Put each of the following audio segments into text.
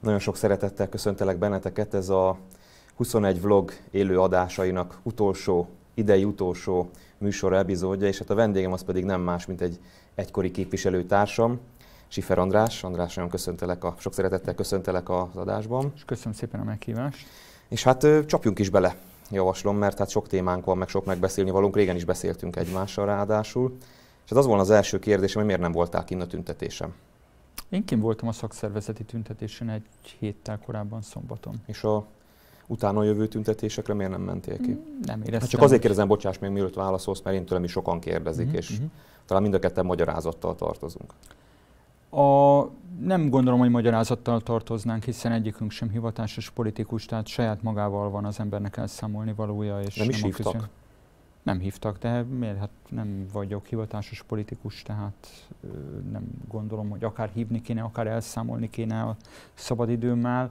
Nagyon sok szeretettel köszöntelek benneteket. Ez a 21 vlog élő adásainak utolsó, idei utolsó műsor epizódja, és hát a vendégem az pedig nem más, mint egy egykori képviselőtársam, Sifer András. András, nagyon köszöntelek, a, sok szeretettel köszöntelek az adásban. És köszönöm szépen a meghívást. És hát csapjunk is bele, javaslom, mert hát sok témánk van, meg sok megbeszélni valunk, régen is beszéltünk egymással ráadásul. És hát az volna az első kérdésem, hogy miért nem voltál kint a tüntetésem? Én kim voltam a szakszervezeti tüntetésen egy héttel korábban szombaton. És a utána jövő tüntetésekre miért nem mentél ki? Mm, nem éreztem. Hát csak azért kérdezem, bocsáss még mielőtt válaszolsz, mert én tőlem is sokan kérdezik, Mhm, és mhm. talán mind a ketten magyarázattal tartozunk. A, nem gondolom, hogy magyarázattal tartoznánk, hiszen egyikünk sem hivatásos politikus, tehát saját magával van az embernek elszámolni valója. És Nem is a hívtak? közön- Nem hívtak, de miért? Hát nem vagyok hivatásos politikus, tehát nem gondolom, hogy akár hívni kéne, akár elszámolni kéne a szabadidőmmel.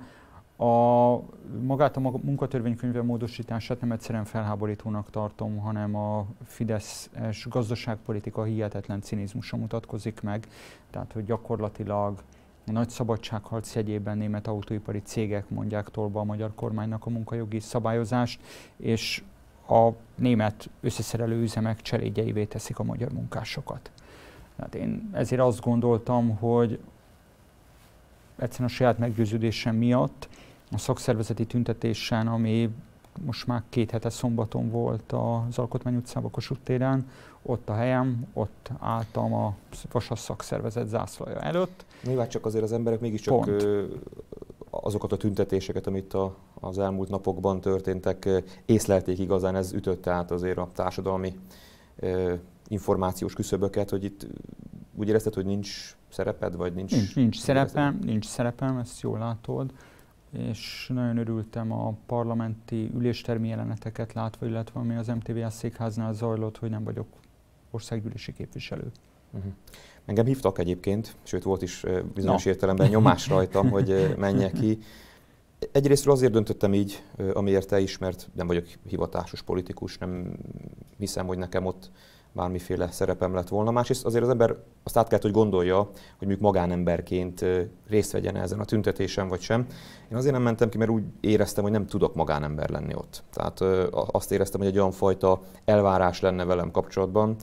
A, magát a munkatörvénykönyve módosítását nem egyszerűen felháborítónak tartom, hanem a Fideszes gazdaságpolitika hihetetlen cinizmusa mutatkozik meg. Tehát, hogy gyakorlatilag a nagy szabadságharc jegyében német autóipari cégek mondják tolba a magyar kormánynak a munkajogi szabályozást, és a német összeszerelő üzemek cselédjeivé teszik a magyar munkásokat. Tehát én ezért azt gondoltam, hogy egyszerűen a saját meggyőződésem miatt a szakszervezeti tüntetésen, ami most már két hete szombaton volt az Alkotmány utcában Kossuth téren, ott a helyem, ott álltam a Vasas szakszervezet zászlaja előtt. Nyilván csak azért az emberek mégiscsak Pont. ö, azokat a tüntetéseket, amit a, az elmúlt napokban történtek, észlelték igazán, ez ütötte át azért a társadalmi információs küszöböket, hogy itt úgy érezted, hogy nincs szereped, vagy nincs... Nincs, nincs szerepem, nincs szerepem, ezt jól látod. És nagyon örültem a parlamenti üléstermi jeleneteket látva, illetve ami az MTVA székháznál zajlott, hogy nem vagyok országgyűlési képviselő. Uh-huh. Engem hívtak egyébként, sőt volt is bizonyos Na. értelemben nyomás rajtam, hogy menjek ki. Egyrésztről azért döntöttem így, amiért te is, mert nem vagyok hivatásos politikus, nem hiszem, hogy nekem ott bármiféle szerepem lett volna. Másrészt azért az ember azt át kellett, hogy gondolja, hogy mondjuk magánemberként részt vegyen ezen a tüntetésen, vagy sem. Én azért nem mentem ki, mert úgy éreztem, hogy nem tudok magánember lenni ott. Tehát azt éreztem, hogy egy olyan fajta elvárás lenne velem kapcsolatban,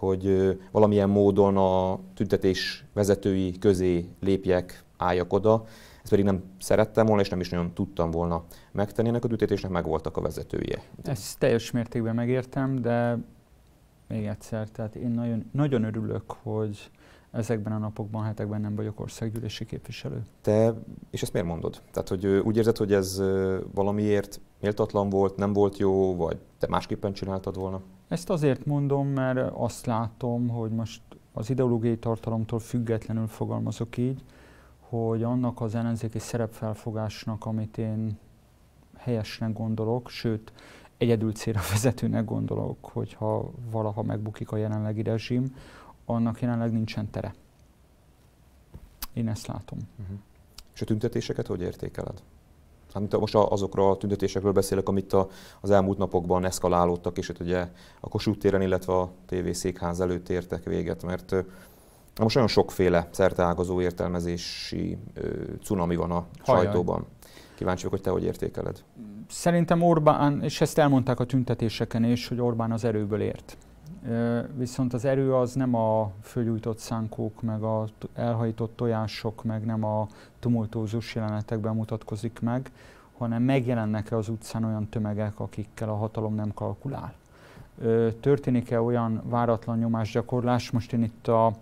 hogy valamilyen módon a tüntetés vezetői közé lépjek, álljak oda. Ezt pedig nem szerettem volna, és nem is nagyon tudtam volna megtenni. Ennek a tüntetésnek megvoltak a vezetője. Ezt teljes mértékben megértem, de még egyszer, tehát én nagyon, nagyon örülök, hogy ezekben a napokban, hetekben nem vagyok országgyűlési képviselő. Te, és ezt miért mondod? Tehát, hogy úgy érzed, hogy ez valamiért méltatlan volt, nem volt jó, vagy te másképpen csináltad volna? Ezt azért mondom, mert azt látom, hogy most az ideológiai tartalomtól függetlenül fogalmazok így, hogy annak az ellenzéki szerepfelfogásnak, amit én helyesnek gondolok, sőt, egyedül célra vezetőnek gondolok, hogyha valaha megbukik a jelenlegi rezsim, annak jelenleg nincsen tere. Én ezt látom. Uh-huh. És a tüntetéseket hogy értékeled? Hát most a- azokról a tüntetésekről beszélek, amit a, az elmúlt napokban eszkalálódtak, és itt ugye a Kossuth téren, illetve a TV székház előtt értek véget, mert most nagyon sokféle szerteágazó értelmezési ö, cunami van a Hajjaj. sajtóban. Kíváncsi vagyok, hogy te hogy értékeled. Szerintem Orbán, és ezt elmondták a tüntetéseken is, hogy Orbán az erőből ért. Viszont az erő az nem a fölgyújtott szánkók, meg a elhajított tojások, meg nem a tumultózus jelenetekben mutatkozik meg, hanem megjelennek-e az utcán olyan tömegek, akikkel a hatalom nem kalkulál. Történik-e olyan váratlan nyomásgyakorlás, most én itt a,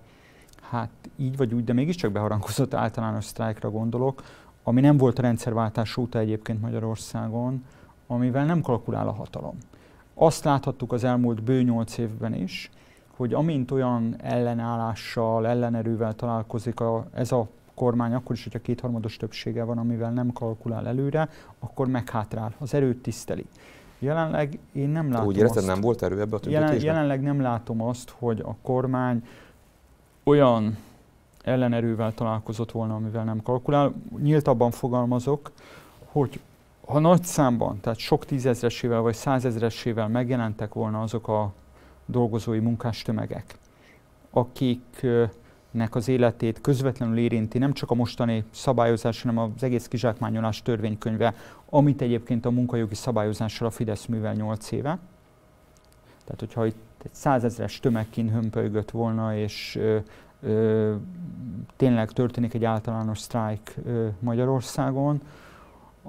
hát így vagy úgy, de mégiscsak beharangozott általános sztrájkra gondolok, ami nem volt a rendszerváltás óta egyébként Magyarországon, amivel nem kalkulál a hatalom. Azt láthattuk az elmúlt bő nyolc évben is, hogy amint olyan ellenállással, ellenerővel találkozik a, ez a kormány, akkor is, hogyha kétharmados többsége van, amivel nem kalkulál előre, akkor meghátrál, az erőt tiszteli. Jelenleg én nem látom Úgy érezted, azt, nem volt erő ebbe a jelen, jelenleg nem látom azt, hogy a kormány olyan ellenerővel találkozott volna, amivel nem kalkulál. Nyíltabban fogalmazok, hogy ha nagy számban, tehát sok tízezresével vagy százezresével megjelentek volna azok a dolgozói munkástömegek, akiknek nek az életét közvetlenül érinti, nem csak a mostani szabályozás, hanem az egész kizsákmányolás törvénykönyve, amit egyébként a munkajogi szabályozással a Fidesz művel 8 éve. Tehát, hogyha itt egy százezres tömegként hömpölygött volna, és ö, ö, tényleg történik egy általános sztrájk ö, Magyarországon,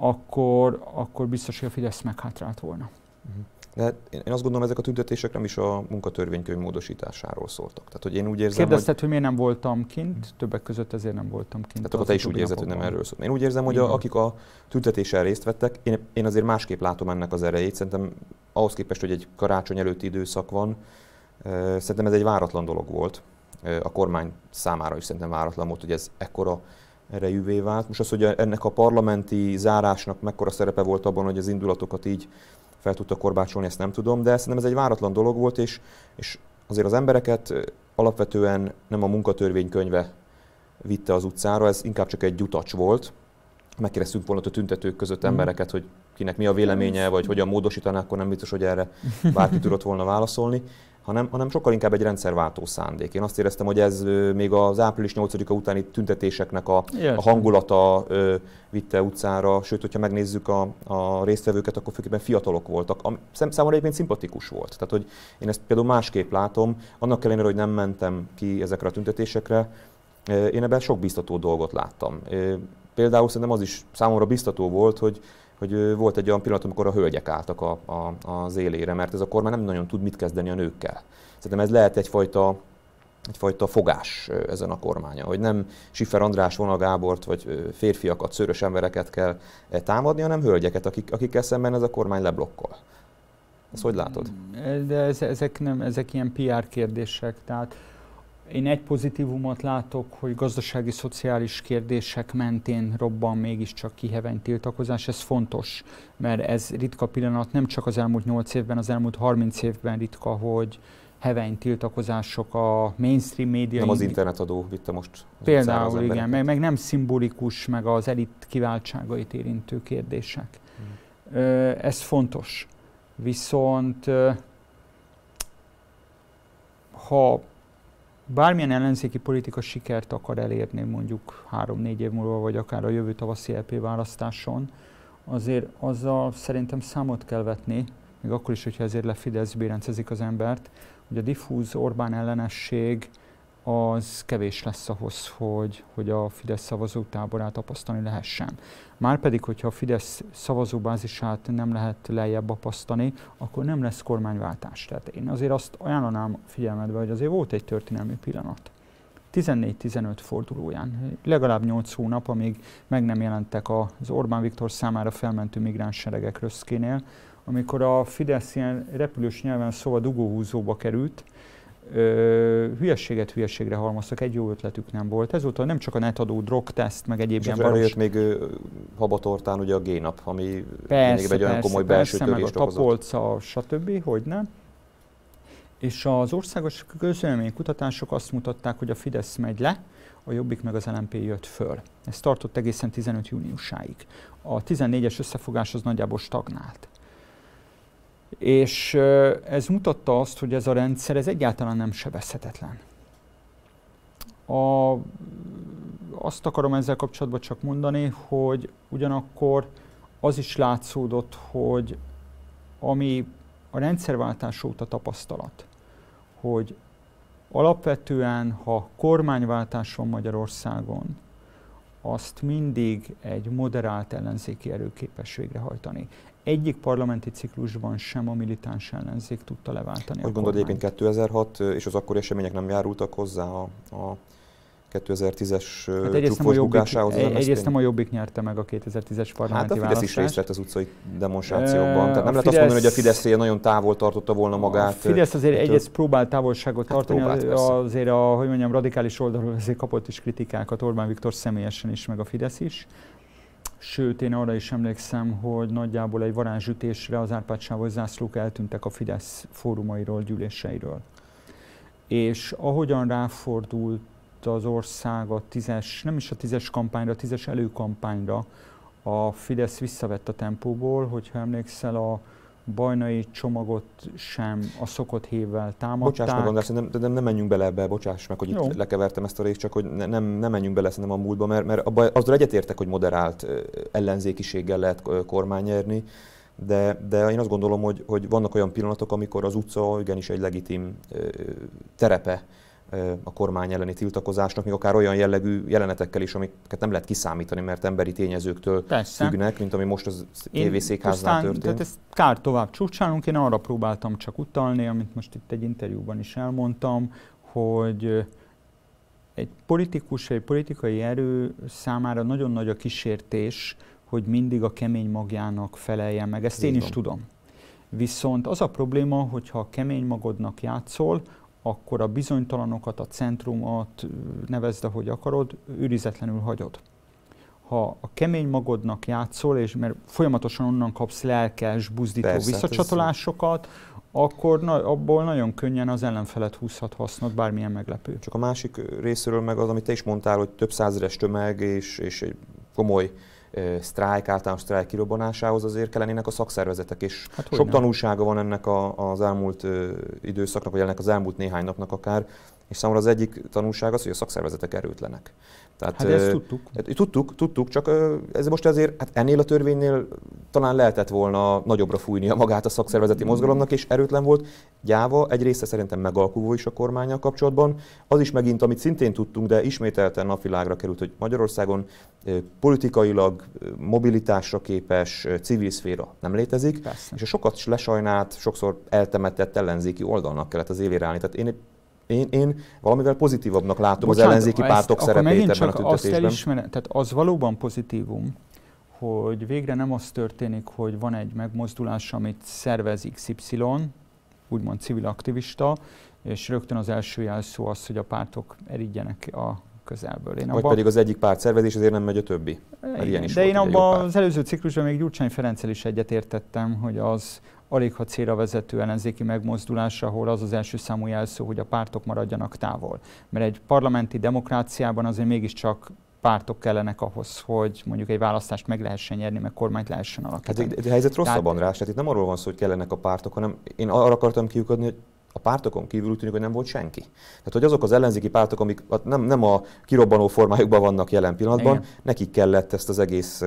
akkor, akkor biztos, hogy a Fidesz meghátrált volna. Uh-huh. De én azt gondolom, ezek a tüntetések nem is a munkatörvénykönyv módosításáról szóltak. Tehát, hogy én úgy érzem, Kérdezted, hogy... hogy miért nem voltam kint, többek között ezért nem voltam kint. Tehát akkor te is úgy érzed, hogy nem erről szólt. Én úgy érzem, hogy a, akik a tüntetéssel részt vettek, én, én azért másképp látom ennek az erejét. Szerintem ahhoz képest, hogy egy karácsony előtti időszak van, szerintem ez egy váratlan dolog volt. A kormány számára is szerintem váratlan volt, hogy ez ekkora erejűvé vált. Most az, hogy ennek a parlamenti zárásnak mekkora szerepe volt abban, hogy az indulatokat így fel tudta korbácsolni, ezt nem tudom, de szerintem ez egy váratlan dolog volt, és, és azért az embereket alapvetően nem a munkatörvénykönyve vitte az utcára, ez inkább csak egy gyutacs volt. Megkérdeztünk volna a tüntetők között mm. embereket, hogy kinek mi a véleménye, vagy hogyan módosítaná, akkor nem biztos, hogy erre bárki tudott volna válaszolni hanem, hanem sokkal inkább egy rendszerváltó szándék. Én azt éreztem, hogy ez még az április 8-a utáni tüntetéseknek a, a hangulata ö, vitte utcára, sőt, hogyha megnézzük a, a résztvevőket, akkor főképpen fiatalok voltak. Ami számomra egyébként szimpatikus volt. Tehát, hogy én ezt például másképp látom, annak ellenére, hogy nem mentem ki ezekre a tüntetésekre, én ebben sok biztató dolgot láttam. Például szerintem az is számomra biztató volt, hogy hogy volt egy olyan pillanat, amikor a hölgyek álltak a, a, az élére, mert ez a kormány nem nagyon tud mit kezdeni a nőkkel. Szerintem ez lehet egyfajta, egyfajta fogás ezen a kormánya, hogy nem Siffer András, Vona Gábort vagy férfiakat, szőrös embereket kell támadni, hanem hölgyeket, akik, akikkel szemben ez a kormány leblokkol. Ezt hogy látod? De ez, ezek, nem, ezek ilyen PR kérdések, tehát én egy pozitívumot látok, hogy gazdasági, szociális kérdések mentén robban mégiscsak kiheveny tiltakozás. Ez fontos, mert ez ritka pillanat, nem csak az elmúlt 8 évben, az elmúlt 30 évben ritka, hogy heveny tiltakozások a mainstream média. Nem az internetadó vitte most. Például igen, meg, meg nem szimbolikus, meg az elit kiváltságait érintő kérdések. Hmm. Ez fontos. Viszont ha bármilyen ellenzéki politika sikert akar elérni mondjuk három-négy év múlva, vagy akár a jövő tavaszi LP választáson, azért azzal szerintem számot kell vetni, még akkor is, hogyha ezért lefidesz bérencezik az embert, hogy a diffúz Orbán ellenesség az kevés lesz ahhoz, hogy, hogy a Fidesz szavazótáborát tapasztalni lehessen. Márpedig, hogyha a Fidesz szavazóbázisát nem lehet lejjebb apasztani, akkor nem lesz kormányváltás. Tehát én azért azt ajánlanám figyelmedbe, hogy azért volt egy történelmi pillanat. 14-15 fordulóján, legalább 8 hónap, amíg meg nem jelentek az Orbán Viktor számára felmentő migráns seregek röszkénél, amikor a Fidesz ilyen repülős nyelven szóval dugóhúzóba került, ö, hülyességet hülyességre halmoztak, egy jó ötletük nem volt. Ezúttal nem csak a netadó drogteszt, meg egyéb ilyen baros... jött még Habatortán ugye a G-nap, ami persze, egy olyan komoly belső persze, meg a tapolca, stb., hogy nem. És az országos közvélemény kutatások azt mutatták, hogy a Fidesz megy le, a Jobbik meg az LNP jött föl. Ez tartott egészen 15 júniusáig. A 14-es összefogás az nagyjából stagnált. És ez mutatta azt, hogy ez a rendszer ez egyáltalán nem sebezhetetlen. A, azt akarom ezzel kapcsolatban csak mondani, hogy ugyanakkor az is látszódott, hogy ami a rendszerváltás óta tapasztalat, hogy alapvetően, ha kormányváltás van Magyarországon, azt mindig egy moderált ellenzéki erő képes végrehajtani egyik parlamenti ciklusban sem a militáns ellenzék tudta leváltani. Hogy gondolod egyébként 2006 és az akkori események nem járultak hozzá a, a 2010-es hát egyrészt nem, jobbik, egyrészt nem a Jobbik nyerte meg a 2010-es parlamenti Hát a Fidesz is részt vett az utcai demonstrációkban. Tehát nem lehet azt mondani, hogy a Fidesz nagyon távol tartotta volna magát. A Fidesz azért egyrészt próbált távolságot hát tartani, próbált, azért a, hogy mondjam, radikális oldalról azért kapott is kritikákat Orbán Viktor személyesen is, meg a Fidesz is. Sőt, én arra is emlékszem, hogy nagyjából egy varázsütésre az Árpád zászlók eltűntek a Fidesz fórumairól, gyűléseiről. És ahogyan ráfordult az ország a tízes, nem is a tízes kampányra, a tízes előkampányra, a Fidesz visszavett a tempóból, hogyha emlékszel, a bajnai csomagot sem a szokott hévvel támadták. Bocsáss meg, András, nem, nem, nem menjünk bele ebbe, bocsáss meg, hogy Jó. itt lekevertem ezt a részt, csak hogy ne, nem, nem menjünk bele szerintem a múltba, mert, mert abba, azzal egyetértek, hogy moderált ellenzékiséggel lehet kormány nyerni, de, de én azt gondolom, hogy, hogy vannak olyan pillanatok, amikor az utca igenis egy legitim terepe a kormány elleni tiltakozásnak, még akár olyan jellegű jelenetekkel is, amiket nem lehet kiszámítani, mert emberi tényezőktől Persze. függnek, mint ami most az tévészékháznál történt. Tehát ezt kár tovább csúcsálunk, én arra próbáltam csak utalni, amit most itt egy interjúban is elmondtam, hogy egy politikus, egy politikai erő számára nagyon nagy a kísértés, hogy mindig a kemény magjának feleljen meg. Ezt én is tudom. Viszont az a probléma, hogyha a kemény magodnak játszol, akkor a bizonytalanokat, a centrumot, nevezd, ahogy akarod, őrizetlenül hagyod. Ha a kemény magodnak játszol, és mert folyamatosan onnan kapsz lelkes, buzdító Persze, hát visszacsatolásokat, akkor na, abból nagyon könnyen az ellenfelet húzhat hasznot, bármilyen meglepő. Csak a másik részéről meg az, amit te is mondtál, hogy több százeres tömeg és, és egy komoly sztrájk, általános sztrájk kirobbanásához azért kellenének a szakszervezetek, és hát, sok nem. tanulsága van ennek a, az elmúlt időszaknak, vagy ennek az elmúlt néhány napnak akár, és számomra az egyik tanulság az, hogy a szakszervezetek erőtlenek. Tehát, hát ezt tudtuk. Tudtuk, tudtuk, csak ez most azért hát ennél a törvénynél talán lehetett volna nagyobbra fújnia magát a szakszervezeti mozgalomnak, és erőtlen volt. Gyáva egy része szerintem megalkuló is a kormányjal kapcsolatban. Az is megint, amit szintén tudtunk, de ismételten napvilágra került, hogy Magyarországon politikailag mobilitásra képes civil szféra nem létezik, Persze. és a sokat lesajnált, sokszor eltemetett ellenzéki oldalnak kellett az évére állni. Tehát én én, én valamivel pozitívabbnak látom Bocsánat, az ellenzéki pártok ezt, szerepét ebben csak a tüntetésben. Azt tehát az valóban pozitívum, hogy végre nem az történik, hogy van egy megmozdulás, amit szervez XY, úgymond civil aktivista, és rögtön az első jelszó az, hogy a pártok eridjenek a közelből. Én Vagy abba... pedig az egyik párt szervezés, azért nem megy a többi. Igen, is de én abban az előző ciklusban még Gyurcsány Ferenccel is egyetértettem, hogy az, alig ha célra vezető ellenzéki megmozdulás, ahol az az első számú jelszó, hogy a pártok maradjanak távol. Mert egy parlamenti demokráciában azért mégiscsak pártok kellenek ahhoz, hogy mondjuk egy választást meg lehessen nyerni, meg kormányt lehessen alakítani. Hát a helyzet rosszabb, Tehát... András, tehát itt nem arról van szó, hogy kellenek a pártok, hanem én arra akartam kiukadni, hogy a pártokon kívül úgy tűnik, hogy nem volt senki. Tehát, hogy azok az ellenzéki pártok, amik nem, nem a kirobbanó formájukban vannak jelen pillanatban, Igen. nekik kellett ezt az egész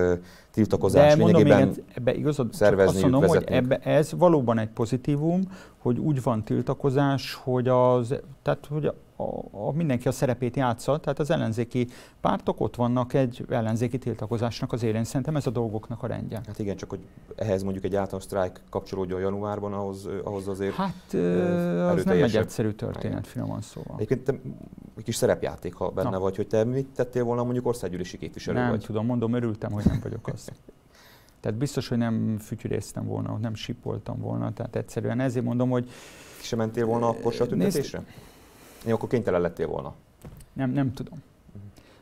tiltakozást De mondom, még ebbe igazad, szervezni, azt mondom, hogy ebbe, ez valóban egy pozitívum, hogy úgy van tiltakozás, hogy, az, tehát, hogy a, a, mindenki a szerepét játsza, tehát az ellenzéki pártok ott vannak egy ellenzéki tiltakozásnak az élén. Szerintem ez a dolgoknak a rendje. Hát igen, csak hogy ehhez mondjuk egy általános sztrájk kapcsolódjon januárban, ahhoz, ahhoz azért Hát az nem egy egyszerű történet, finoman szóval. Egyébként te egy kis szerepjáték, ha benne Na. vagy, hogy te mit tettél volna mondjuk országgyűlési képviselő nem vagy? Tudom, mondom, örültem, hogy nem vagyok az. Tehát biztos, hogy nem fütyüréztem volna, nem sipoltam volna, tehát egyszerűen ezért mondom, hogy... Se mentél volna akkor se a tüntetésre? Nézd, Jó, akkor kénytelen lettél volna. Nem, nem tudom.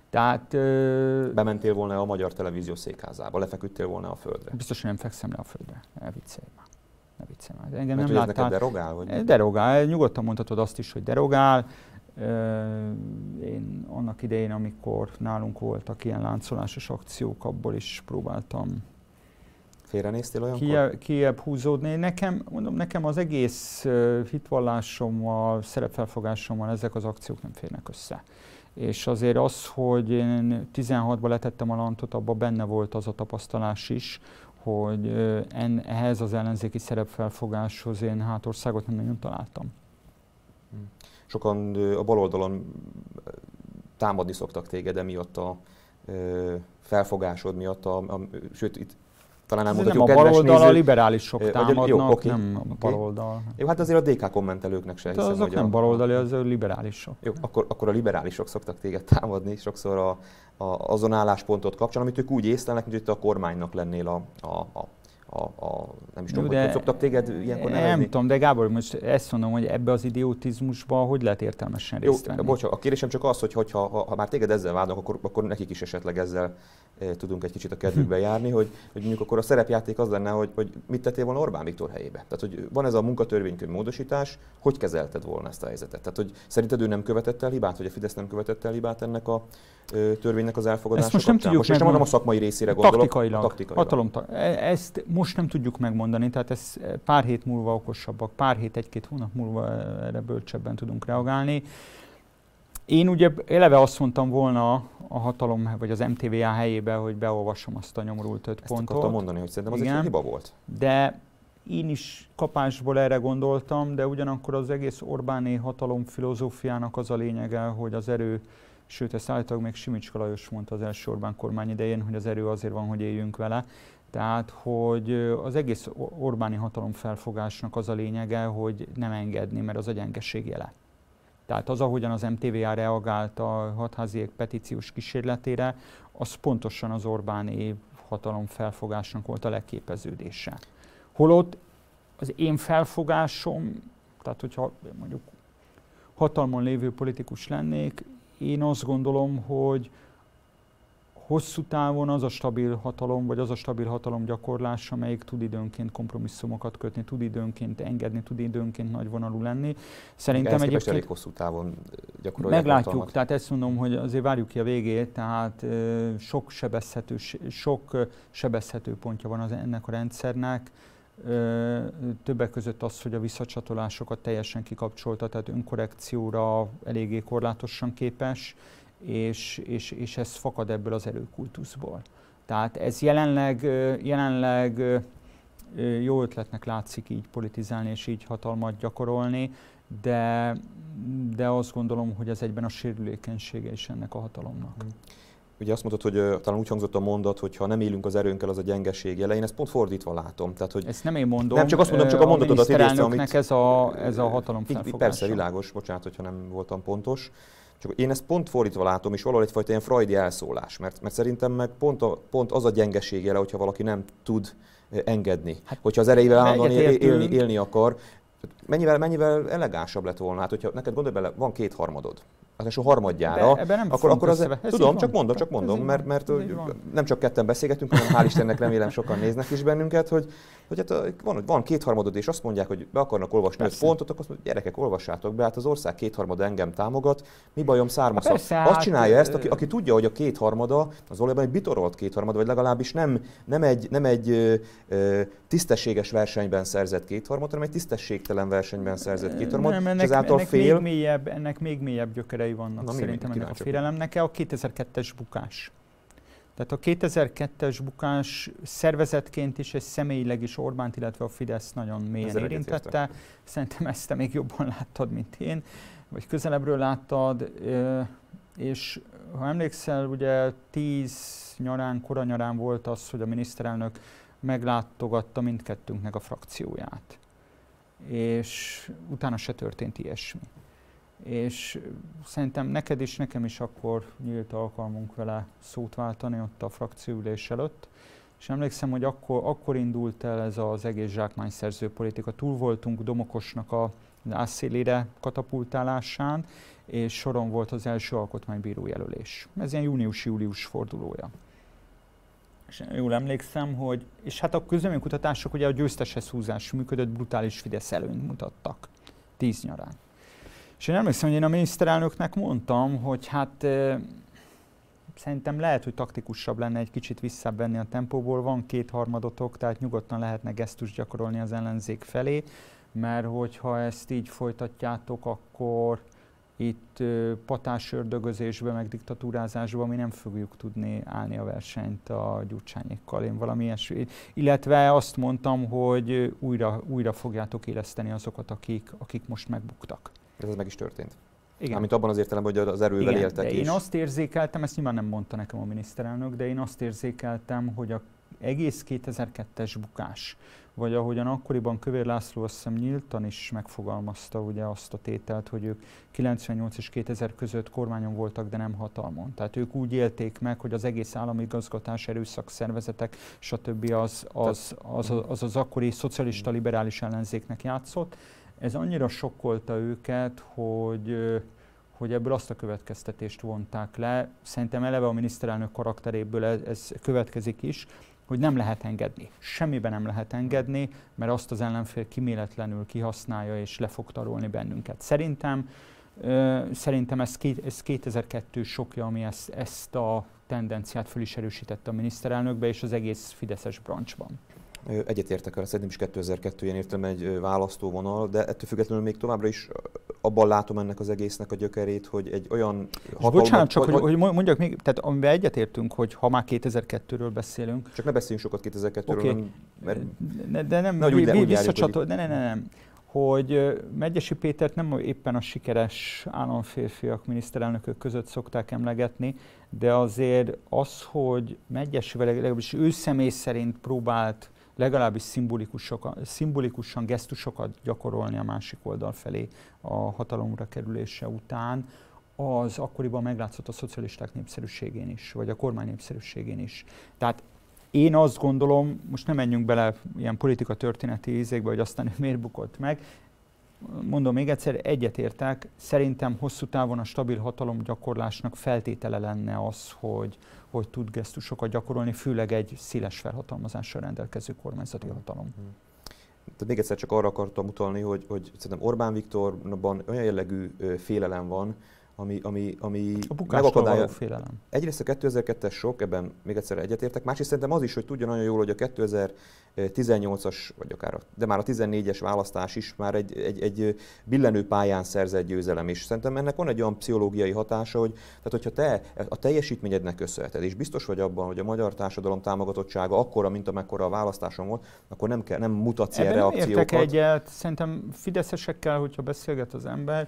Tehát... Ö... Bementél volna a magyar televízió székházába, lefeküdtél volna a földre? Biztos, hogy nem fekszem le a földre. Elviccelj már. Ne viccelj már. Engem Mert nem láttál. neked derogál? Vagy? Derogál. Nyugodtan mondhatod azt is, hogy derogál. Én annak idején, amikor nálunk voltak ilyen láncolásos akciók, abból is próbáltam Félrenéztél olyankor? Kiebb, kiebb húzódni. Nekem, mondom, nekem az egész hitvallásommal, szerepfelfogásommal ezek az akciók nem férnek össze. És azért az, hogy én 16-ban letettem a lantot, abban benne volt az a tapasztalás is, hogy en, ehhez az ellenzéki szerepfelfogáshoz én hátországot nem nagyon találtam. Hm. Sokan a baloldalon támadni szoktak téged emiatt a felfogásod miatt, a, a, sőt itt talán elmondhatjuk nem a baloldal, a liberálisok támadnak, jó, okay, nem a baloldal. Okay. Jó, hát azért a DK kommentelőknek se hiszem, azok hogy nem a, baloldali, az liberálisok. Jó, akkor, akkor a liberálisok szoktak téged támadni, sokszor a, a, azon álláspontot kapcsán, amit ők úgy észlelnek, mint hogy te a kormánynak lennél a, a, a a, a, nem is tudom, de, hogy szoktak téged ilyenkor nevezni? Nem tudom, de Gábor, most ezt mondom, hogy ebbe az idiotizmusba hogy lehet értelmesen részt venni? Bocs, a kérdésem csak az, hogy ha, ha, ha már téged ezzel vádnak, akkor, akkor nekik is esetleg ezzel tudunk egy kicsit a kedvükbe járni, hogy, hogy mondjuk akkor a szerepjáték az lenne, hogy, hogy mit tettél volna Orbán Viktor helyébe. Tehát, hogy van ez a munkatörvénykönyv módosítás, hogy kezelted volna ezt a helyzetet? Tehát, hogy szerinted ő nem követett el hibát, vagy a Fidesz nem követett el hibát ennek a ö, törvénynek az elfogadása Ezt most nem tudjuk most nem mondom a szakmai részére gondolok, taktikailag, taktikailag. Hatalom, e- ezt most nem tudjuk megmondani, tehát ez pár hét múlva okosabbak, pár hét, egy-két hónap múlva erre bölcsebben tudunk reagálni. Én ugye eleve azt mondtam volna a hatalom, vagy az MTVA helyébe, hogy beolvasom azt a nyomorult öt Ezt pontot. akartam mondani, hogy szerintem az Igen, egy hiba volt. De én is kapásból erre gondoltam, de ugyanakkor az egész Orbáné hatalom filozófiának az a lényege, hogy az erő, sőt ezt állítólag még Simicska Lajos mondta az első Orbán kormány idején, hogy az erő azért van, hogy éljünk vele. Tehát, hogy az egész Orbáni hatalom felfogásnak az a lényege, hogy nem engedni, mert az a gyengeség jele. Tehát az, ahogyan az MTVA reagált a hatháziek petíciós kísérletére, az pontosan az Orbáni hatalom felfogásnak volt a legképeződése. Holott az én felfogásom, tehát hogyha mondjuk hatalmon lévő politikus lennék, én azt gondolom, hogy hosszú távon az a stabil hatalom, vagy az a stabil hatalom gyakorlás, amelyik tud időnként kompromisszumokat kötni, tud időnként engedni, tud időnként nagyvonalú lenni. Szerintem egy egyébként elég hosszú távon gyakorolják Meglátjuk, hatalmat. tehát ezt mondom, hogy azért várjuk ki a végét, tehát sok sebezhető, sok sebezhető pontja van az, ennek a rendszernek. Többek között az, hogy a visszacsatolásokat teljesen kikapcsolta, tehát önkorrekcióra eléggé korlátosan képes és, és, és ez fakad ebből az erőkultuszból. Tehát ez jelenleg, jelenleg jó ötletnek látszik így politizálni és így hatalmat gyakorolni, de, de azt gondolom, hogy ez egyben a sérülékenysége is ennek a hatalomnak. Mhm. Ugye azt mondtad, hogy talán úgy hangzott a mondat, hogy ha nem élünk az erőnkkel, az a gyengeség jele. Én ezt pont fordítva látom. Tehát, hogy ezt nem én mondom. Nem, csak azt mondom, csak a mondatodat idéztem, amit... ez a, ez a hatalom felfogása. Persze, világos, bocsánat, hogyha nem voltam pontos. Csak én ezt pont fordítva látom, és valahol egyfajta ilyen freudi elszólás, mert, mert szerintem meg pont, a, pont az a gyengesége, hogyha valaki nem tud engedni. Hát, hogyha az erejével állandóan élni, élni akar, mennyivel, mennyivel elegánsabb lett volna? Hát, hogyha neked gondolj bele, van két harmadod, ráadásul harmadjára, Ebbe, nem akkor, akkor az, tudom, csak mondom, csak mondom, mert, mert nem csak ketten beszélgetünk, hanem hál' Istennek remélem sokan néznek is bennünket, hogy, hogy hát van, van kétharmadod, és azt mondják, hogy be akarnak olvasni öt pontot, akkor azt mondják, gyerekek, olvassátok be, hát az ország kétharmada engem támogat, mi bajom származhat. Azt hát, csinálja ezt, aki, aki tudja, hogy a kétharmada az valójában egy bitorolt kétharmada, vagy legalábbis nem, nem egy, nem egy ö, ö, tisztességes versenyben szerzett kétharmad, hanem egy tisztességtelen versenyben szerzett kétharmad, nem, ennek, és ezáltal ennek fél... Még mélyebb, ennek még mélyebb gyökerei vannak Na, szerintem ennek a félelemnek. A 2002-es bukás. Tehát a 2002-es bukás szervezetként is és személyileg is Orbánt, illetve a Fidesz nagyon mélyen Ezzel érintette. Szerintem ezt te még jobban láttad, mint én, vagy közelebbről láttad. És ha emlékszel, ugye 10 nyarán, kora nyarán volt az, hogy a miniszterelnök meglátogatta mindkettőnknek a frakcióját. És utána se történt ilyesmi. És szerintem neked is, nekem is akkor nyílt alkalmunk vele szót váltani ott a frakcióülés előtt. És emlékszem, hogy akkor, akkor indult el ez az egész zsákmányszerző politika. Túl voltunk Domokosnak a ászélére katapultálásán, és soron volt az első alkotmánybíró jelölés. Ez ilyen június-július fordulója és jól emlékszem, hogy, és hát a közleménykutatások ugye a győzteshez húzás működött, brutális Fidesz előnyt mutattak tíz nyarán. És én emlékszem, hogy én a miniszterelnöknek mondtam, hogy hát e, szerintem lehet, hogy taktikusabb lenne egy kicsit visszavenni a tempóból, van két harmadotok, tehát nyugodtan lehetne gesztus gyakorolni az ellenzék felé, mert hogyha ezt így folytatjátok, akkor itt patás ördögözésbe, meg diktatúrázásba mi nem fogjuk tudni állni a versenyt a gyurcsányékkal, én valami ilyesmi. Illetve azt mondtam, hogy újra, újra fogjátok éleszteni azokat, akik, akik most megbuktak. Ez meg is történt. Igen. Mármint abban az értelemben, hogy az erővel Igen, éltek de is. Én azt érzékeltem, ezt nyilván nem mondta nekem a miniszterelnök, de én azt érzékeltem, hogy a egész 2002-es bukás, vagy ahogyan akkoriban Kövér László azt hiszem nyíltan is megfogalmazta ugye azt a tételt, hogy ők 98 és 2000 között kormányon voltak, de nem hatalmon. Tehát ők úgy élték meg, hogy az egész állami igazgatás, erőszak szervezetek, stb. az az, az, az, az, az akkori szocialista liberális ellenzéknek játszott. Ez annyira sokkolta őket, hogy hogy ebből azt a következtetést vonták le. Szerintem eleve a miniszterelnök karakteréből ez, ez következik is, hogy nem lehet engedni. Semmiben nem lehet engedni, mert azt az ellenfél kiméletlenül kihasználja és le fog tarolni bennünket. Szerintem, szerintem ez, ez 2002 sokja, ami ezt, ezt a tendenciát föl is erősítette a miniszterelnökbe és az egész Fideszes brancsban. Egyetértek el, szerintem is 2002 ilyen értem egy választóvonal, de ettől függetlenül még továbbra is abban látom ennek az egésznek a gyökerét, hogy egy olyan hatalmat... Bocsánat, csak hogy, hogy mondjak még, tehát amiben egyetértünk, hogy ha már 2002-ről beszélünk... Csak ne beszéljünk sokat 2002-ről, okay. mert... De, de nem, ne, úgy, visszacsatol, ne, ne, ne, nem hogy Megyesi Pétert nem éppen a sikeres államférfiak, miniszterelnökök között szokták emlegetni, de azért az, hogy Megyesi, legalábbis ő személy szerint próbált legalábbis szimbolikusan gesztusokat gyakorolni a másik oldal felé a hatalomra kerülése után, az akkoriban meglátszott a szocialisták népszerűségén is, vagy a kormány népszerűségén is. Tehát én azt gondolom, most nem menjünk bele ilyen politika történeti ízékbe, hogy aztán miért bukott meg, mondom még egyszer, egyetértek, szerintem hosszú távon a stabil hatalomgyakorlásnak feltétele lenne az, hogy, hogy tud gesztusokat gyakorolni, főleg egy széles felhatalmazással rendelkező kormányzati hatalom. Hmm. Tehát még egyszer csak arra akartam utalni, hogy, hogy szerintem Orbán Viktorban olyan jellegű félelem van, ami, ami, ami a megakadálya. félelem. Egyrészt a 2002-es sok, ebben még egyszer egyetértek, másrészt szerintem az is, hogy tudja nagyon jól, hogy a 2018-as, vagy akár, a, de már a 14-es választás is már egy, egy, egy billenő pályán szerzett győzelem, és szerintem ennek van egy olyan pszichológiai hatása, hogy tehát hogyha te a teljesítményednek köszönheted, és biztos vagy abban, hogy a magyar társadalom támogatottsága akkora, mint amekkora a választáson volt, akkor nem, kell, nem mutatsz ilyen reakciókat. Értek egyet, szerintem fideszesekkel, hogyha beszélget az ember,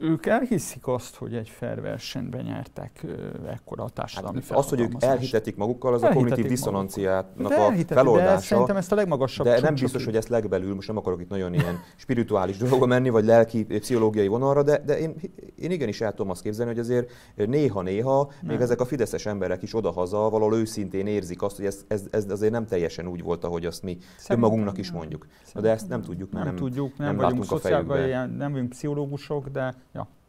ők elhiszik azt, hogy egy fair versenyben nyertek ekkora a társadalmi hát, Az, hogy ők elhitetik magukkal, az elhitetik a kognitív diszonanciának a feloldása. De szerintem ezt a legmagasabb De nem biztos, hogy ezt legbelül, most nem akarok itt nagyon ilyen spirituális dologba menni, vagy lelki, pszichológiai vonalra, de, de én, én igenis el tudom azt képzelni, hogy azért néha-néha még ezek a fideszes emberek is odahaza valahol őszintén érzik azt, hogy ez, ez, ez azért nem teljesen úgy volt, ahogy azt mi szerintem önmagunknak is mondjuk. De ezt nem tudjuk, nem, nem tudjuk, nem, nem vagyunk szociálban, nem vagyunk pszichológusok, de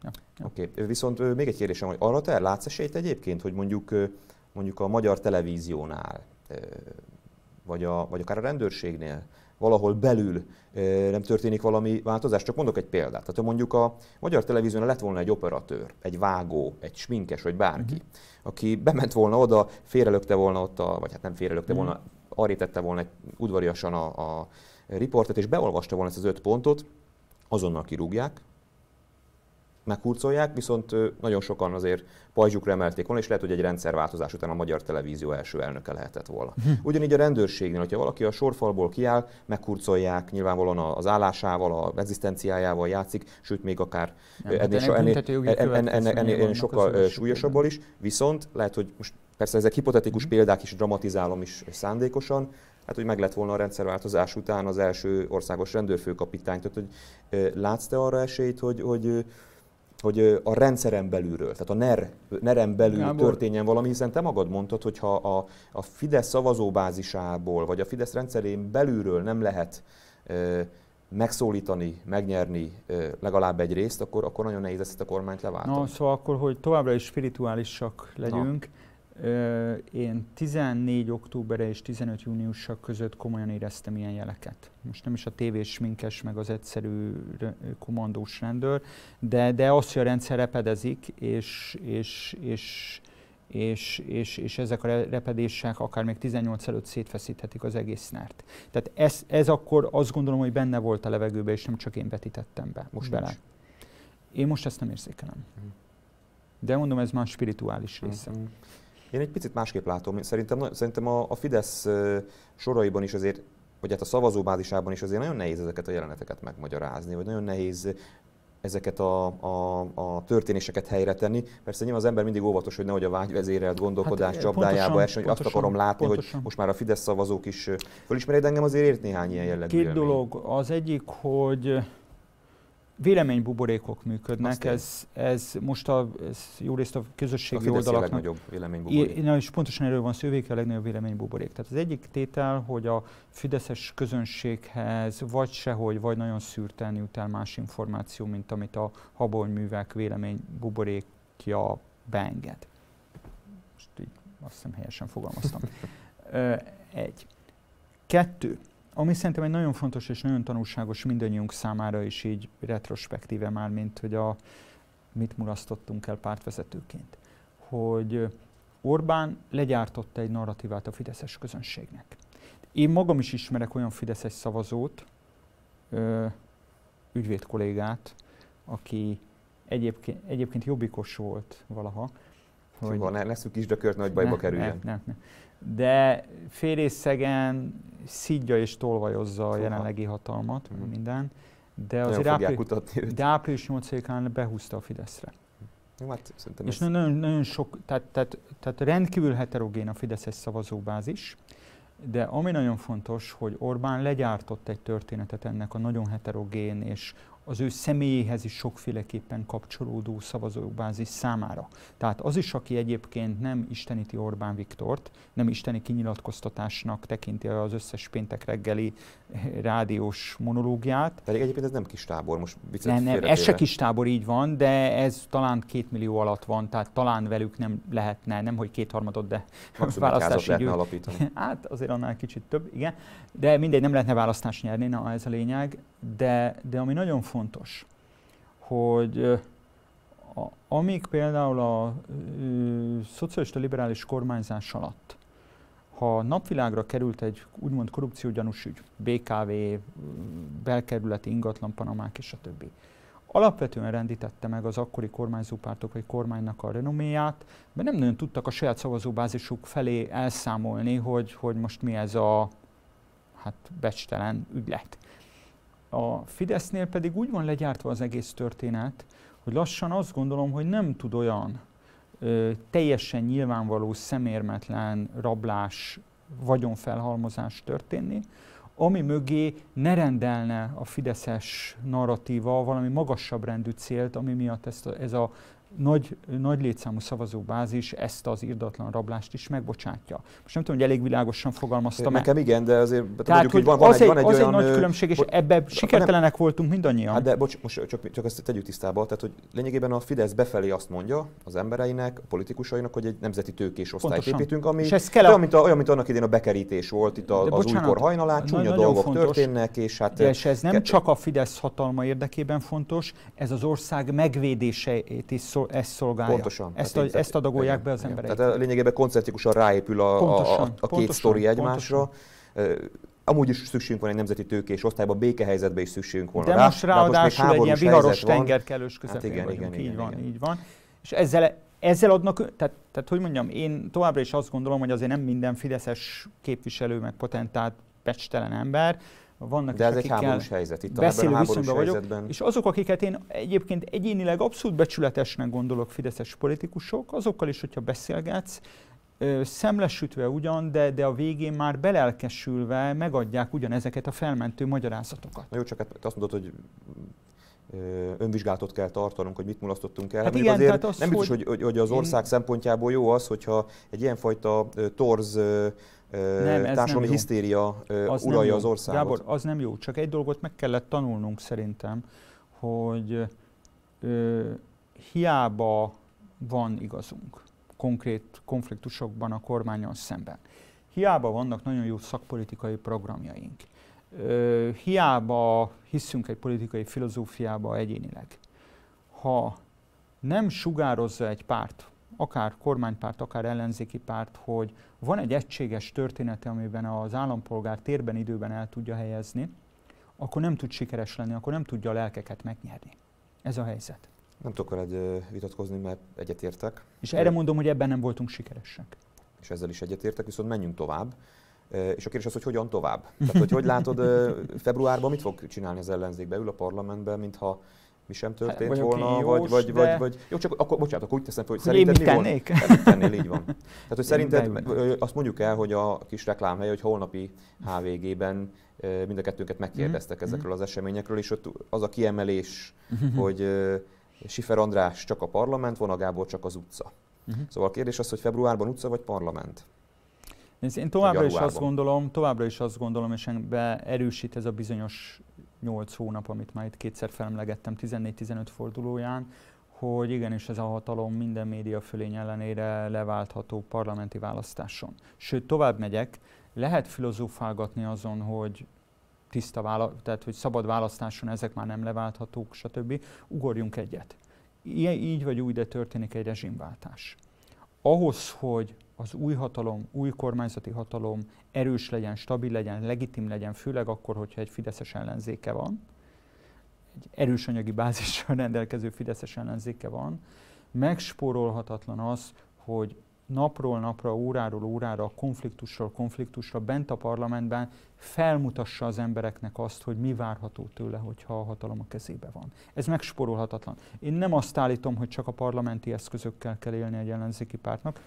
Ja. Oké, okay. viszont még egy kérdésem, hogy arra te látsz esélyt egyébként, hogy mondjuk, mondjuk a magyar televíziónál, vagy, a, vagy akár a rendőrségnél valahol belül nem történik valami változás. Csak mondok egy példát. Tehát mondjuk a magyar televíziónál lett volna egy operatőr, egy vágó, egy sminkes, vagy bárki, uh-huh. aki bement volna oda, félrelökte volna ott, a, vagy hát nem félrelökte uh-huh. volna, arra tette volna udvariasan a, a riportet, és beolvasta volna ezt az öt pontot, azonnal kirúgják, meghurcolják, viszont nagyon sokan azért pajzsukra emelték volna, és lehet, hogy egy rendszerváltozás után a magyar televízió első elnöke lehetett volna. Hm. Ugyanígy a rendőrségnél, hogyha valaki a sorfalból kiáll, meghurcolják, nyilvánvalóan az állásával, az egzisztenciájával játszik, sőt még akár Nem, ennél, so, ennél, ennél, ennél, ennél sokkal súlyosabbal is, viszont lehet, hogy most persze ezek hipotetikus hm. példák is, dramatizálom is szándékosan, hát hogy meg lett volna a rendszerváltozás után az első országos rendőrfőkapitány. Tehát, hogy látsz te arra esélyt, hogy, hogy hogy a rendszeren belülről, tehát a NER, NER-en belül Gábor. történjen valami, hiszen te magad mondtad, hogy ha a, a Fidesz szavazóbázisából, vagy a Fidesz rendszerén belülről nem lehet e, megszólítani, megnyerni e, legalább egy részt, akkor, akkor nagyon nehéz ezt a kormányt leváltani. Na, szóval akkor, hogy továbbra is spirituálisak legyünk, Na én 14 októberre és 15 júniusa között komolyan éreztem ilyen jeleket. Most nem is a tévés minkes, meg az egyszerű kommandós rendőr, de, de az, hogy a rendszer repedezik, és, és, és, és, és, és ezek a repedések akár még 18 előtt szétfeszíthetik az egész nert. Tehát ez, ez akkor azt gondolom, hogy benne volt a levegőben, és nem csak én vetítettem be most bele. Én most ezt nem érzékelem. Mhm. De mondom, ez már spirituális része. Mm-hmm. Én egy picit másképp látom. Szerintem, szerintem a, a Fidesz soraiban is azért, vagy hát a szavazóbázisában is azért nagyon nehéz ezeket a jeleneteket megmagyarázni, vagy nagyon nehéz ezeket a, a, a történéseket helyre tenni. Persze nyilván az ember mindig óvatos, hogy nehogy a vágyvezérelt gondolkodás hát, csapdájába esni, hogy azt akarom látni, pontosan. hogy most már a Fidesz szavazók is fölismerik, engem azért ért néhány ilyen jellegű Két élmény. dolog. Az egyik, hogy véleménybuborékok működnek, ez, ez most a, ez jó részt a közösségi a oldalaknak... a legnagyobb véleménybuborék. Na, és pontosan erről van szó, a legnagyobb véleménybuborék. Tehát az egyik tétel, hogy a fideszes közönséghez vagy sehogy, vagy nagyon szűrten jut el más információ, mint amit a habonyművek véleménybuborékja beenged. Most így azt hiszem helyesen fogalmaztam. Egy. Kettő ami szerintem egy nagyon fontos és nagyon tanulságos mindannyiunk számára is így retrospektíve már, mint hogy a, mit mulasztottunk el pártvezetőként, hogy Orbán legyártotta egy narratívát a fideszes közönségnek. Én magam is ismerek olyan fideszes szavazót, ö, ügyvéd kollégát, aki egyébként, egyébként jobbikos volt valaha. Hogy szóval ne, ne szűkítsd nagy bajba ne, kerüljen. Ne, ne, ne de férészegen szidja és tolvajozza a jelenlegi hatalmat, mm. minden, de azért április, de április 8-án behúzta a Fideszre. Jó, hát és ez... nagyon, nagyon sok, tehát, tehát, tehát rendkívül heterogén a Fideszes szavazóbázis, de ami nagyon fontos, hogy Orbán legyártott egy történetet ennek a nagyon heterogén és az ő személyéhez is sokféleképpen kapcsolódó szavazóbázis számára. Tehát az is, aki egyébként nem isteníti Orbán Viktort, nem isteni kinyilatkoztatásnak tekinti az összes péntek reggeli rádiós monológiát. Pedig egyébként ez nem kis tábor, most Nem, nem, ez se kis tábor, így van, de ez talán két millió alatt van, tehát talán velük nem lehetne, nem hogy kétharmadot, de Maximum választási lehetne alapítani. Hát azért annál kicsit több, igen. De mindegy, nem lehetne választást nyerni, na ez a lényeg. De, de ami nagyon fontos, hogy a, amíg például a a szocialista liberális kormányzás alatt ha napvilágra került egy úgymond korrupciógyanús ügy, BKV, belkerületi ingatlan panamák és a többi, alapvetően rendítette meg az akkori kormányzópártok vagy kormánynak a renoméját, mert nem nagyon tudtak a saját szavazóbázisuk felé elszámolni, hogy, hogy most mi ez a hát becstelen ügylet. A Fidesznél pedig úgy van legyártva az egész történet, hogy lassan azt gondolom, hogy nem tud olyan ö, teljesen nyilvánvaló, szemérmetlen rablás, vagyonfelhalmozás történni, ami mögé ne rendelne a fideszes narratíva valami magasabb rendű célt, ami miatt ezt a, ez a nagy, nagy létszámú szavazóbázis ezt az irdatlan rablást is megbocsátja. Most nem tudom, hogy elég világosan fogalmaztam Nekem igen, de azért Tehát, mondjuk, hogy van, van, az egy, van egy, az olyan, egy nagy különbség, és ebbe sikertelenek nem, voltunk mindannyian. Hát de bocs, most csak, csak ezt tegyük tisztába, tehát hogy lényegében a Fidesz befelé azt mondja az embereinek, a politikusainak, hogy egy nemzeti tőkés osztályt építünk, ami és ez kell olyan, mint a, olyan, mint annak idén a bekerítés volt itt a, az bocsánat, újkor hajnalán, csúnya dolgok fontos, történnek, és hát... De és ez nem csak a Fidesz hatalma érdekében fontos, ez az ország megvédését is szól, ezt szolgálja. Pontosan. Ezt, hát a, ezt adagolják igen, be az emberek. Tehát lényegében koncentrikusan ráépül a, pontosan, a, a, a két sztori egymásra. Pontosan. Amúgy is szükségünk van egy nemzeti tőkés osztályban, békehelyzetben is szükségünk volna De rá. most ráadásul most egy ilyen viharos tengerkelős közepén hát igen, vagyunk. Igen, így igen, van, igen. így van. És ezzel, ezzel adnak, tehát, tehát hogy mondjam, én továbbra is azt gondolom, hogy azért nem minden fideszes képviselő, meg potentált, pecstelen ember, vannak De ez egy háborús helyzet, itt beszélő háborús vagyok, helyzetben. És azok, akiket én egyébként egyénileg abszolút becsületesnek gondolok fideszes politikusok, azokkal is, hogyha beszélgetsz, szemlesütve ugyan, de, de a végén már belelkesülve megadják ugyanezeket a felmentő magyarázatokat. Na jó, csak hát azt mondod, hogy önvizsgálatot kell tartanunk, hogy mit mulasztottunk el. Hát igen, azért az, nem biztos, hogy, hogy, hogy az ország én... szempontjából jó az, hogyha egy ilyenfajta torz nem, társadalmi hisztéria az uralja az országot. Gábor, az nem jó. Csak egy dolgot meg kellett tanulnunk szerintem, hogy ö, hiába van igazunk konkrét konfliktusokban a kormányon szemben. Hiába vannak nagyon jó szakpolitikai programjaink. Hiába hiszünk egy politikai filozófiába egyénileg. Ha nem sugározza egy párt, akár kormánypárt, akár ellenzéki párt, hogy van egy egységes története, amiben az állampolgár térben, időben el tudja helyezni, akkor nem tud sikeres lenni, akkor nem tudja a lelkeket megnyerni. Ez a helyzet. Nem tudok veled vitatkozni, mert egyetértek. És erre mondom, hogy ebben nem voltunk sikeresek. És ezzel is egyetértek, viszont menjünk tovább. És a kérdés az, hogy hogyan tovább? Tehát, hogy hogy látod, februárban mit fog csinálni az ellenzék? Beül a parlamentben, mintha mi sem történt hát, volna, jós, vagy, vagy, de... vagy, vagy, jó, csak akkor, bocsánat, akkor úgy teszem hogy, hogy szerinted mi tennék? Van? Mit tennél, így van. Tehát, hogy szerinted, azt mondjuk el, hogy a kis reklámhely, hogy holnapi HVG-ben mind a kettőnket megkérdeztek mm-hmm. ezekről az eseményekről, és ott az a kiemelés, mm-hmm. hogy Sifer András csak a parlament, Vona Gábor csak az utca. Uh-huh. Szóval a kérdés az, hogy februárban utca vagy parlament? Én továbbra is azt gondolom, továbbra is azt gondolom, és be erősít ez a bizonyos 8 hónap, amit már itt kétszer felemlegettem 14-15 fordulóján, hogy igenis ez a hatalom minden média fölény ellenére leváltható parlamenti választáson. Sőt, tovább megyek, lehet filozófálgatni azon, hogy tiszta vála- tehát hogy szabad választáson ezek már nem leválthatók, stb. Ugorjunk egyet. Ilyen, így vagy úgy, de történik egy rezsimváltás. Ahhoz, hogy az új hatalom, új kormányzati hatalom erős legyen, stabil legyen, legitim legyen, főleg akkor, hogyha egy fideszes ellenzéke van, egy erős anyagi bázissal rendelkező fideszes ellenzéke van, megspórolhatatlan az, hogy napról napra, óráról órára, konfliktusról konfliktusra bent a parlamentben felmutassa az embereknek azt, hogy mi várható tőle, hogyha a hatalom a kezébe van. Ez megsporolhatatlan. Én nem azt állítom, hogy csak a parlamenti eszközökkel kell élni egy ellenzéki pártnak,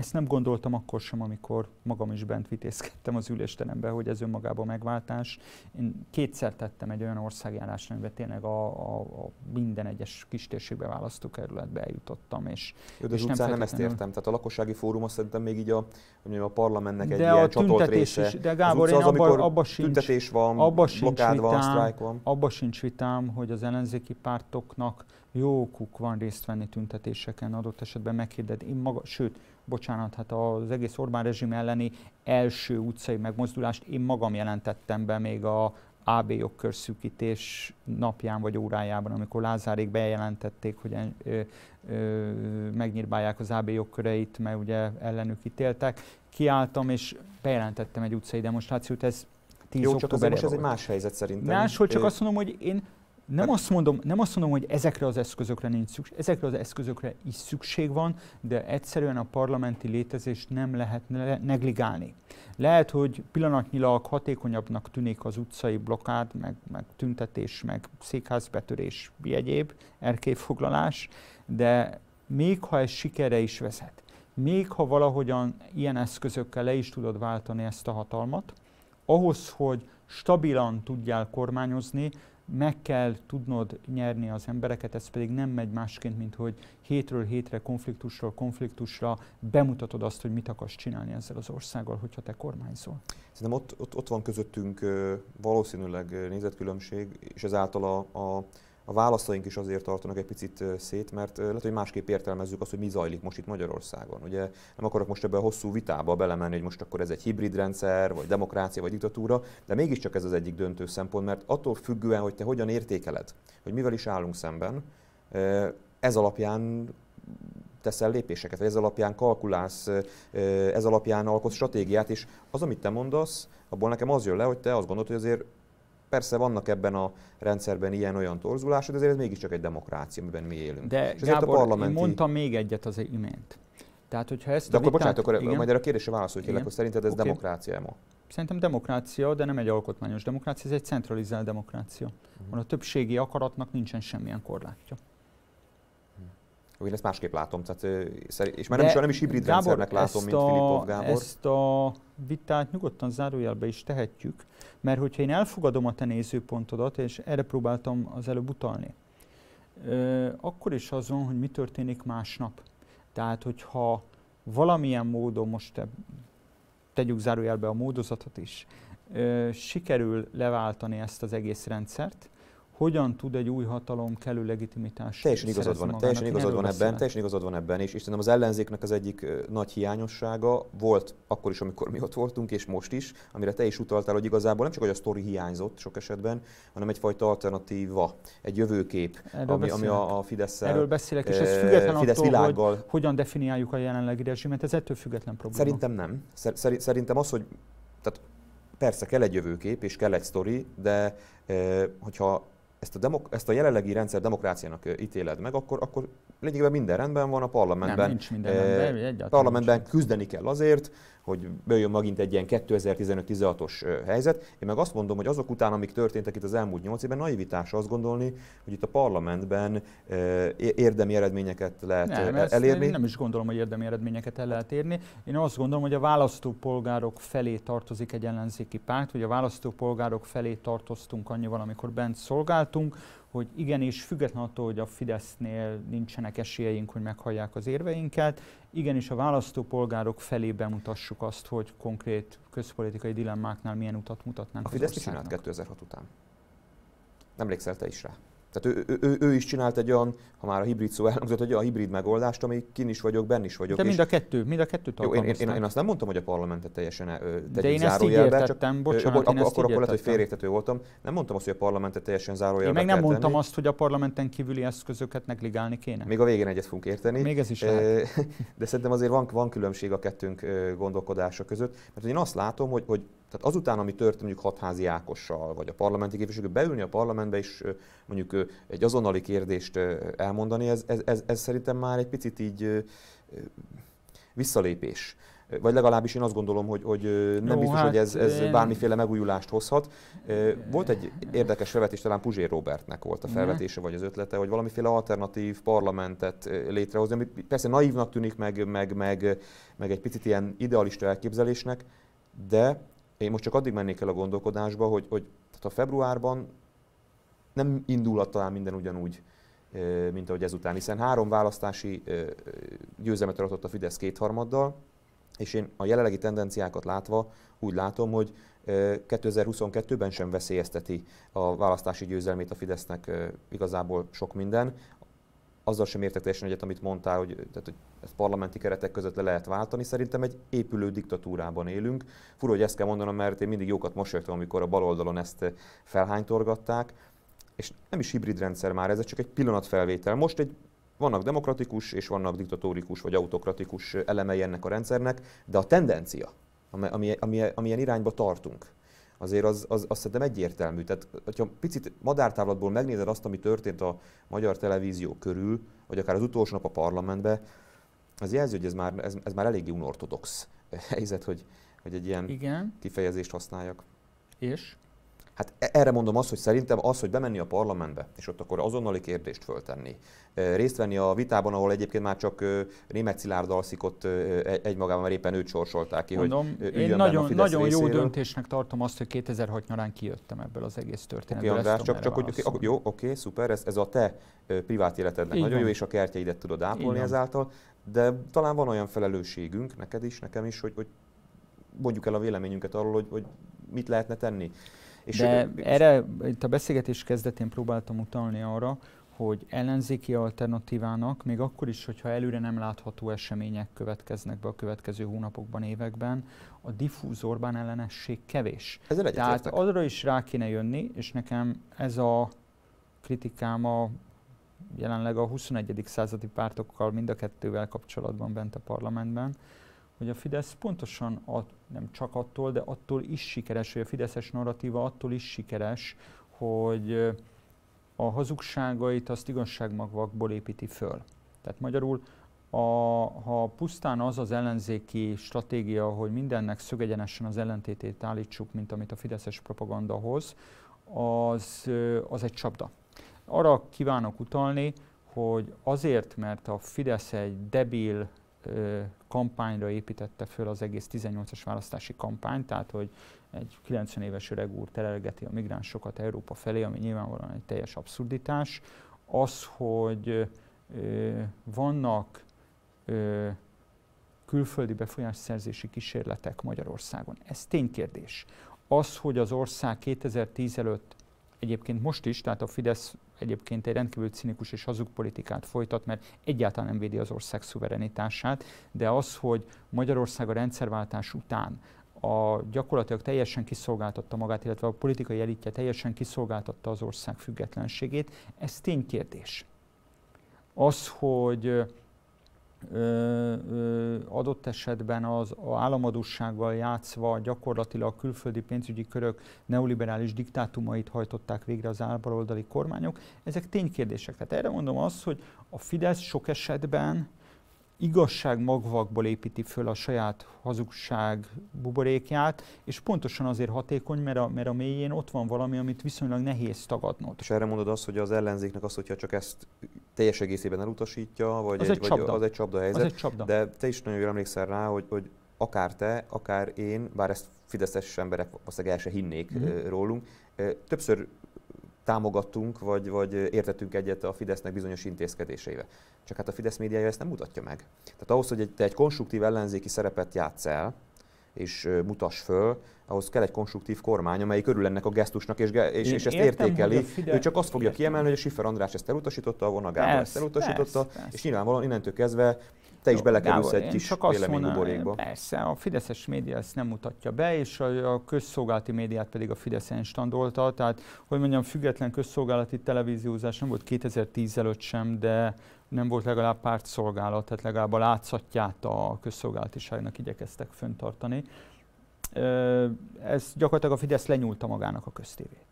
ezt nem gondoltam akkor sem, amikor magam is bent vitézkedtem az ülésterembe, hogy ez önmagában megváltás. Én kétszer tettem egy olyan országjárást, amiben tényleg a, a, a minden egyes kistérségbe választókerületbe eljutottam. És, Jó, de és nem, nem ezt értem. Tehát a lakossági fórum azt szerintem még így a, a parlamentnek egy de ilyen a csatolt része. Is, de Gábor, az utca én abba, abba sincs, tüntetés van, abba sincs vitám, van, sztrájk van. Abba sincs vitám, hogy az ellenzéki pártoknak jó okuk van részt venni tüntetéseken, adott esetben meghirdetni. Én maga, sőt, bocsánat, hát az egész Orbán rezsim elleni első utcai megmozdulást én magam jelentettem be még a AB jogkörszűkítés napján vagy órájában, amikor Lázárék bejelentették, hogy ö, ö, megnyírbálják az AB jogköreit, mert ugye ellenük ítéltek. Kiálltam és bejelentettem egy utcai demonstrációt, ez 10 Jó, csak most ez egy más helyzet szerintem. Máshol csak azt mondom, hogy én nem hát- azt, mondom, nem azt mondom, hogy ezekre az eszközökre nincs szükség, ezekre az eszközökre is szükség van, de egyszerűen a parlamenti létezést nem lehet negligálni. Lehet, hogy pillanatnyilag hatékonyabbnak tűnik az utcai blokád, meg, meg tüntetés, meg székházbetörés, egyéb erkélyfoglalás, de még ha ez sikere is vezet, még ha valahogyan ilyen eszközökkel le is tudod váltani ezt a hatalmat, ahhoz, hogy stabilan tudjál kormányozni, meg kell tudnod nyerni az embereket, ez pedig nem megy másként, mint hogy hétről hétre, konfliktusról konfliktusra bemutatod azt, hogy mit akarsz csinálni ezzel az országgal, hogyha te kormányzol. Szerintem ott, ott, ott van közöttünk valószínűleg nézetkülönbség, és ezáltal a, a a válaszaink is azért tartanak egy picit szét, mert lehet, hogy másképp értelmezzük azt, hogy mi zajlik most itt Magyarországon. Ugye nem akarok most ebbe a hosszú vitába belemenni, hogy most akkor ez egy hibrid rendszer, vagy demokrácia, vagy diktatúra, de mégiscsak ez az egyik döntő szempont, mert attól függően, hogy te hogyan értékeled, hogy mivel is állunk szemben, ez alapján teszel lépéseket, vagy ez alapján kalkulálsz, ez alapján alkotsz stratégiát, és az, amit te mondasz, abból nekem az jön le, hogy te azt gondolod, hogy azért Persze vannak ebben a rendszerben ilyen-olyan torzulások, de azért ez mégiscsak egy demokrácia, amiben mi élünk. De És Gábor, a parlamenti... én mondtam még egyet az imént. Tehát, hogyha ezt de akkor vitát, bocsánat, akkor igen, majd erre a kérdésre válaszolj tényleg, akkor szerinted ez okay. demokrácia ma? Szerintem demokrácia, de nem egy alkotmányos demokrácia, ez egy centralizált demokrácia. Uh-huh. A többségi akaratnak nincsen semmilyen korlátja. Én ezt másképp látom, tehát, és már nem is, nem is hibrid Gábor, rendszernek látom, mint a, Filipov Gábor. Ezt a vitát nyugodtan zárójelbe is tehetjük, mert hogyha én elfogadom a te nézőpontodat, és erre próbáltam az előbb utalni, akkor is azon, hogy mi történik másnap. Tehát, hogyha valamilyen módon, most tegyük zárójelbe a módozatot is, sikerül leváltani ezt az egész rendszert, hogyan tud egy új hatalom kellő legitimitást Teljesen igazad van, teljesen igazad van ebben, teljesen igazad van ebben, és, és szerintem az ellenzéknek az egyik nagy hiányossága volt akkor is, amikor mi ott voltunk, és most is, amire te is utaltál, hogy igazából nem csak hogy a sztori hiányzott sok esetben, hanem egyfajta alternatíva, egy jövőkép, Erről ami, ami a, a fidesz Erről beszélek, és ez független Fidesz attól, világgal. hogy hogyan definiáljuk a jelenlegi rezsimet, ez ettől független probléma. Szerintem nem. Szerintem az, hogy tehát persze kell egy jövőkép, és kell egy sztori, de hogyha ezt a, demok- ezt a jelenlegi rendszer demokráciának ítéled meg, akkor, akkor lényegében minden rendben van, a parlamentben. Nem, nincs minden rendben, parlamentben nincs. küzdeni kell azért, hogy bejön megint egy ilyen 2015-16-os helyzet. Én meg azt mondom, hogy azok után, amik történtek itt az elmúlt nyolc évben, naivitás azt gondolni, hogy itt a parlamentben érdemi eredményeket lehet nem, elérni. Én nem is gondolom, hogy érdemi eredményeket el lehet érni. Én azt gondolom, hogy a választópolgárok felé tartozik egy ellenzéki párt, hogy a választópolgárok felé tartoztunk annyival, amikor bent szolgáltunk, hogy igenis, független attól, hogy a Fidesznél nincsenek esélyeink, hogy meghallják az érveinket, igenis a választópolgárok felé bemutassuk azt, hogy konkrét közpolitikai dilemmáknál milyen utat mutatnánk A Fidesz csinált 2006 után? Nem emlékszel te is rá? Tehát ő, ő, ő, ő is csinált egy olyan, ha már a hibrid szó elhangzott, egy olyan hibrid megoldást, ami kin is vagyok, benn is vagyok. De mind a kettő, mind a kettő jó, én, én, én, azt nem mondtam, hogy a parlamentet teljesen tegyük De én ezt így értettem, bocsánat, akkor, akkor, akkor lehet, hogy félreértető voltam. Nem mondtam azt, hogy a parlamentet teljesen zárójelbe Én meg nem mondtam tenni. azt, hogy a parlamenten kívüli eszközöket negligálni kéne. Még a végén egyet fogunk érteni. Még ez is lehet. De szerintem azért van, van különbség a kettőnk gondolkodása között. Mert én azt látom, hogy, hogy tehát azután, ami történt mondjuk hatházi Ákossal, vagy a parlamenti képviselők beülni a parlamentbe és mondjuk egy azonnali kérdést elmondani, ez, ez, ez, ez szerintem már egy picit így visszalépés. Vagy legalábbis én azt gondolom, hogy, hogy nem Jó, biztos, hát hogy ez, ez én... bármiféle megújulást hozhat. Volt egy érdekes felvetés, talán Puzsér Robertnek volt a felvetése, vagy az ötlete, hogy valamiféle alternatív parlamentet létrehozni, ami persze naívnak tűnik, meg, meg, meg, meg egy picit ilyen idealista elképzelésnek, de én most csak addig mennék el a gondolkodásba, hogy, hogy tehát a februárban nem indulhat talán minden ugyanúgy, mint ahogy ezután, hiszen három választási győzelmet adott a Fidesz kétharmaddal, és én a jelenlegi tendenciákat látva úgy látom, hogy 2022-ben sem veszélyezteti a választási győzelmét a Fidesznek igazából sok minden azzal sem értek teljesen egyet, amit mondtál, hogy, tehát, hogy ezt parlamenti keretek között le lehet váltani. Szerintem egy épülő diktatúrában élünk. Fura, hogy ezt kell mondanom, mert én mindig jókat mosolyogtam, amikor a baloldalon ezt felhánytorgatták. És nem is hibrid rendszer már, ez csak egy pillanatfelvétel. Most egy vannak demokratikus és vannak diktatórikus vagy autokratikus elemei ennek a rendszernek, de a tendencia, ami, ami, amilyen irányba tartunk, azért az, az, az szerintem egyértelmű. Tehát, hogyha picit madártávlatból megnézed azt, ami történt a magyar televízió körül, vagy akár az utolsó nap a parlamentben, az jelzi, hogy ez már, ez, ez már eléggé unortodox helyzet, hogy, hogy egy ilyen Igen. kifejezést használjak. És? Hát e- erre mondom azt, hogy szerintem az, hogy bemenni a parlamentbe, és ott akkor azonnali kérdést föltenni, részt venni a vitában, ahol egyébként már csak német Szilárd alszik ott egymagában, mert éppen őt sorsolták ki, mondom, hogy én nagyon, nagyon jó döntésnek tartom azt, hogy 2006 nyarán kijöttem ebből az egész történetből. Okay, András, csak, csak hogy, okay, jó, oké, okay, szuper, ez, ez a te privát életednek Így nagyon van. jó, és a kertjeidet tudod ápolni ezáltal, de talán van olyan felelősségünk, neked is, nekem is, hogy, hogy mondjuk el a véleményünket arról, hogy, hogy mit lehetne tenni. És De ő, erre itt a beszélgetés kezdetén próbáltam utalni arra, hogy ellenzéki alternatívának, még akkor is, hogyha előre nem látható események következnek be a következő hónapokban, években, a diffúz Orbán ellenesség kevés. Ezzel Tehát arra is rá kéne jönni, és nekem ez a kritikám a jelenleg a 21. századi pártokkal mind a kettővel kapcsolatban bent a parlamentben, hogy a Fidesz pontosan a, nem csak attól, de attól is sikeres, hogy a Fideszes narratíva attól is sikeres, hogy a hazugságait azt igazságmagvakból építi föl. Tehát magyarul, a, ha pusztán az az ellenzéki stratégia, hogy mindennek szögegyenesen az ellentétét állítsuk, mint amit a fideszes propaganda hoz, az, az egy csapda. Arra kívánok utalni, hogy azért, mert a Fidesz egy debil kampányra építette föl az egész 18-as választási kampányt, tehát hogy egy 90 éves öreg úr terelgeti a migránsokat Európa felé, ami nyilvánvalóan egy teljes abszurditás. Az, hogy ö, vannak ö, külföldi befolyásszerzési kísérletek Magyarországon, ez ténykérdés. Az, hogy az ország 2010 előtt egyébként most is, tehát a Fidesz egyébként egy rendkívül cinikus és hazug politikát folytat, mert egyáltalán nem védi az ország szuverenitását, de az, hogy Magyarország a rendszerváltás után a, gyakorlatilag teljesen kiszolgáltatta magát, illetve a politikai elitje teljesen kiszolgáltatta az ország függetlenségét, ez ténykérdés. Az, hogy adott esetben az államadósággal játszva gyakorlatilag a külföldi pénzügyi körök neoliberális diktátumait hajtották végre az állbaloldali kormányok, ezek ténykérdések. Tehát erre mondom azt, hogy a Fidesz sok esetben igazság magvakból építi föl a saját hazugság buborékját, és pontosan azért hatékony, mert a, mert a mélyén ott van valami, amit viszonylag nehéz tagadnod. És erre mondod azt, hogy az ellenzéknek az, hogyha csak ezt teljes egészében elutasítja, vagy az egy, egy, csapda. Vagy az egy csapda helyzet. Az egy csapda. De te is nagyon jól emlékszel rá, hogy, hogy akár te, akár én, bár ezt fideszes emberek valószínűleg el se hinnék mm. rólunk, többször támogattunk, vagy, vagy értettünk egyet a Fidesznek bizonyos intézkedéseivel. Csak hát a Fidesz médiája ezt nem mutatja meg. Tehát ahhoz, hogy te egy konstruktív ellenzéki szerepet játsz el, és mutass föl, ahhoz kell egy konstruktív kormány, amely körül ennek a gesztusnak, és, és, és ezt értem, értékeli. Fidel... Ő csak azt fogja kiemelni, hogy a Schiffer András ezt elutasította, a Vona Gábor ezt elutasította, persze, persze. és nyilvánvalóan innentől kezdve te is belekerülsz egy kis csak véleménybuborékba. Persze, a fideszes média ezt nem mutatja be, és a, a közszolgálati médiát pedig a Fidesz instandolta. Tehát, hogy mondjam, független közszolgálati televíziózás nem volt 2010 előtt sem, de nem volt legalább pártszolgálat, tehát legalább a látszatját a közszolgálatiságnak igyekeztek föntartani. Ez gyakorlatilag a Fidesz lenyúlta magának a köztévét.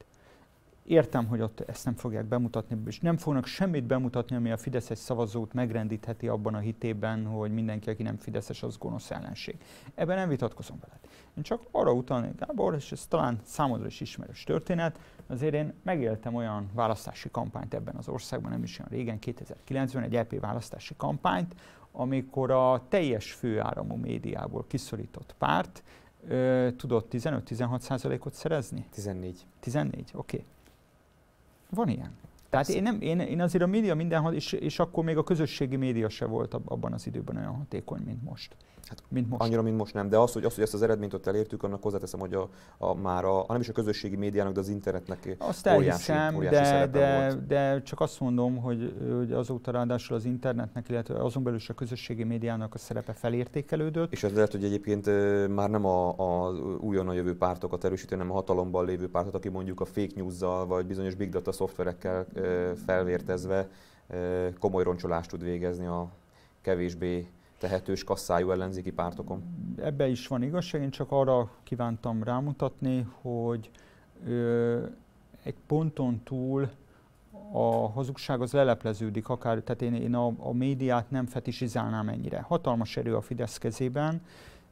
Értem, hogy ott ezt nem fogják bemutatni, és nem fognak semmit bemutatni, ami a Fideszes szavazót megrendítheti abban a hitében, hogy mindenki, aki nem Fideszes, az gonosz ellenség. Ebben nem vitatkozom veled. Én csak arra utalnék, Gábor, és ez talán számodra is ismerős történet, azért én megéltem olyan választási kampányt ebben az országban, nem is olyan régen, 2009-ben egy LP választási kampányt, amikor a teljes főáramú médiából kiszorított párt ö, tudott 15-16 százalékot szerezni? 14. 14, oké. Okay. Van ilyen. Tehát én, nem, én, én azért a média mindenhol, és, és akkor még a közösségi média se volt abban az időben olyan hatékony, mint most. Hát mint most. Annyira, mint most nem, de az, hogy, az, hogy ezt az eredményt ott elértük, annak hozzáteszem, hogy a, a, már a, nem is a közösségi médiának, de az internetnek azt óriási, elhiszem, óriási de, de, volt. de csak azt mondom, hogy, hogy azóta ráadásul az internetnek, illetve azon belül is a közösségi médiának a szerepe felértékelődött. És ez lehet, hogy egyébként már nem a, a újonnan jövő pártokat erősítő, hanem a hatalomban lévő pártot, aki mondjuk a fake news-zal vagy bizonyos big data szoftverekkel felvértezve komoly roncsolást tud végezni a kevésbé tehetős kasszájú ellenzéki pártokon. Ebbe is van igazság, én csak arra kívántam rámutatni, hogy ö, egy ponton túl a hazugság az lelepleződik, akár, tehát én, én a, a médiát nem fetisizálnám ennyire. Hatalmas erő a Fidesz kezében,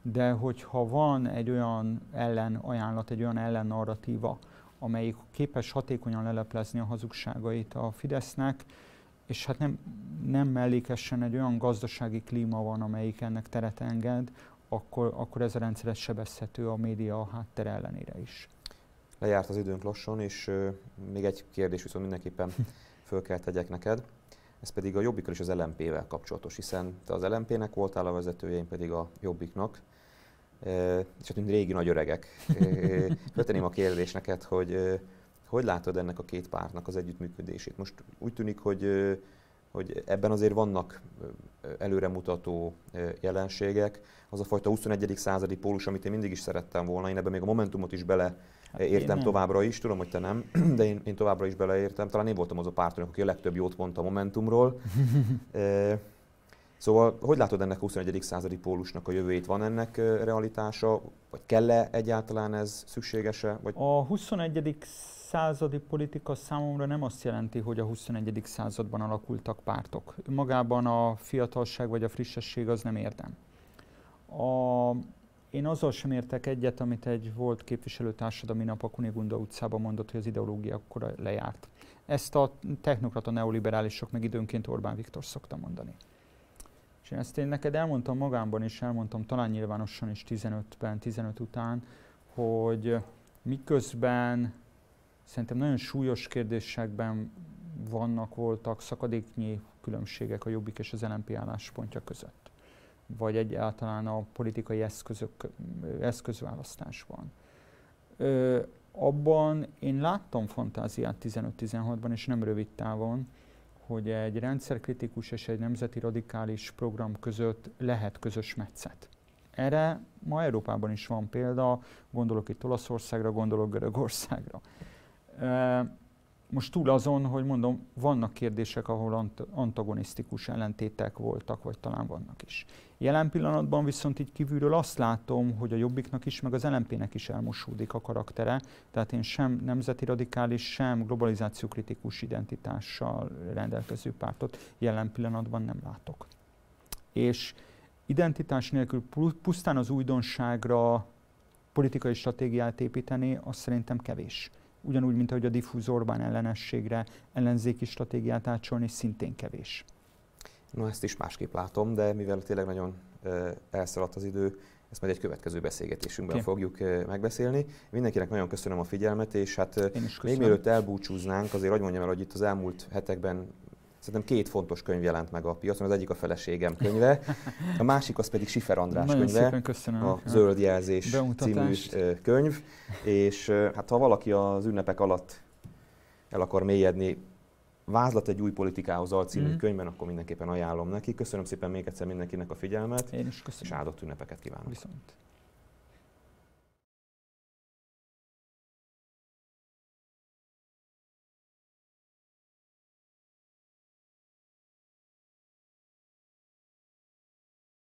de hogyha van egy olyan ellen ajánlat, egy olyan ellen narratíva, amelyik képes hatékonyan leleplezni a hazugságait a Fidesznek, és hát nem, nem mellékesen egy olyan gazdasági klíma van, amelyik ennek teret enged, akkor, akkor ez a rendszer sebezhető a média háttere ellenére is. Lejárt az időnk lassan, és uh, még egy kérdés viszont mindenképpen föl kell tegyek neked. Ez pedig a Jobbikkal és az LMP-vel kapcsolatos, hiszen te az LMP-nek voltál a vezetője, én pedig a Jobbiknak. Uh, és hát mint régi nagy öregek. Föltenném a kérdést neked, hogy hogy látod ennek a két pártnak az együttműködését? Most úgy tűnik, hogy, hogy ebben azért vannak előremutató jelenségek. Az a fajta 21. századi pólus, amit én mindig is szerettem volna, én ebben még a Momentumot is bele hát értem továbbra is, tudom, hogy te nem, de én, én továbbra is beleértem. Talán én voltam az a pártnak, aki a legtöbb jót mondta a Momentumról. Szóval, hogy látod ennek a 21. századi pólusnak a jövőjét? Van ennek realitása, vagy kell-e egyáltalán ez szükséges-e? Vagy... A 21 századi politika számomra nem azt jelenti, hogy a 21. században alakultak pártok. Magában a fiatalság vagy a frissesség az nem érdem. A, én azzal sem értek egyet, amit egy volt képviselőtársad a minap a Kunigunda utcában mondott, hogy az ideológia akkor lejárt. Ezt a technokrata neoliberálisok meg időnként Orbán Viktor szokta mondani. És én ezt én neked elmondtam magámban is, elmondtam talán nyilvánosan is 15-ben, 15 után, hogy miközben Szerintem nagyon súlyos kérdésekben vannak, voltak szakadéknyi különbségek a Jobbik és az LNP álláspontja között, vagy egyáltalán a politikai eszközök, eszközválasztásban. Ö, abban én láttam fantáziát 15-16-ban, és nem rövid távon, hogy egy rendszerkritikus és egy nemzeti radikális program között lehet közös metszet. Erre ma Európában is van példa, gondolok itt Olaszországra, gondolok Görögországra. Most túl azon, hogy mondom, vannak kérdések, ahol ant- antagonisztikus ellentétek voltak, vagy talán vannak is. Jelen pillanatban viszont így kívülről azt látom, hogy a Jobbiknak is, meg az LMP-nek is elmosódik a karaktere, tehát én sem nemzeti radikális, sem globalizációkritikus identitással rendelkező pártot jelen pillanatban nem látok. És identitás nélkül pusztán az újdonságra politikai stratégiát építeni, az szerintem kevés. Ugyanúgy, mint ahogy a diffúz Orbán ellenességre ellenzéki stratégiát átsolni, szintén kevés. Na ezt is másképp látom, de mivel tényleg nagyon elszaladt az idő, ezt majd egy következő beszélgetésünkben okay. fogjuk megbeszélni. Mindenkinek nagyon köszönöm a figyelmet, és hát még mielőtt elbúcsúznánk, azért hogy mondjam el, hogy itt az elmúlt hetekben Szerintem két fontos könyv jelent meg a piacon, az egyik a feleségem könyve, a másik az pedig Sifer András Nagyon könyve, köszönöm. a Zöld Jelzés című könyv, és hát ha valaki az ünnepek alatt el akar mélyedni Vázlat egy új politikához alcímű mm. könyvben, akkor mindenképpen ajánlom neki. Köszönöm szépen még egyszer mindenkinek a figyelmet. Én is köszönöm. És áldott ünnepeket kívánok. Viszont.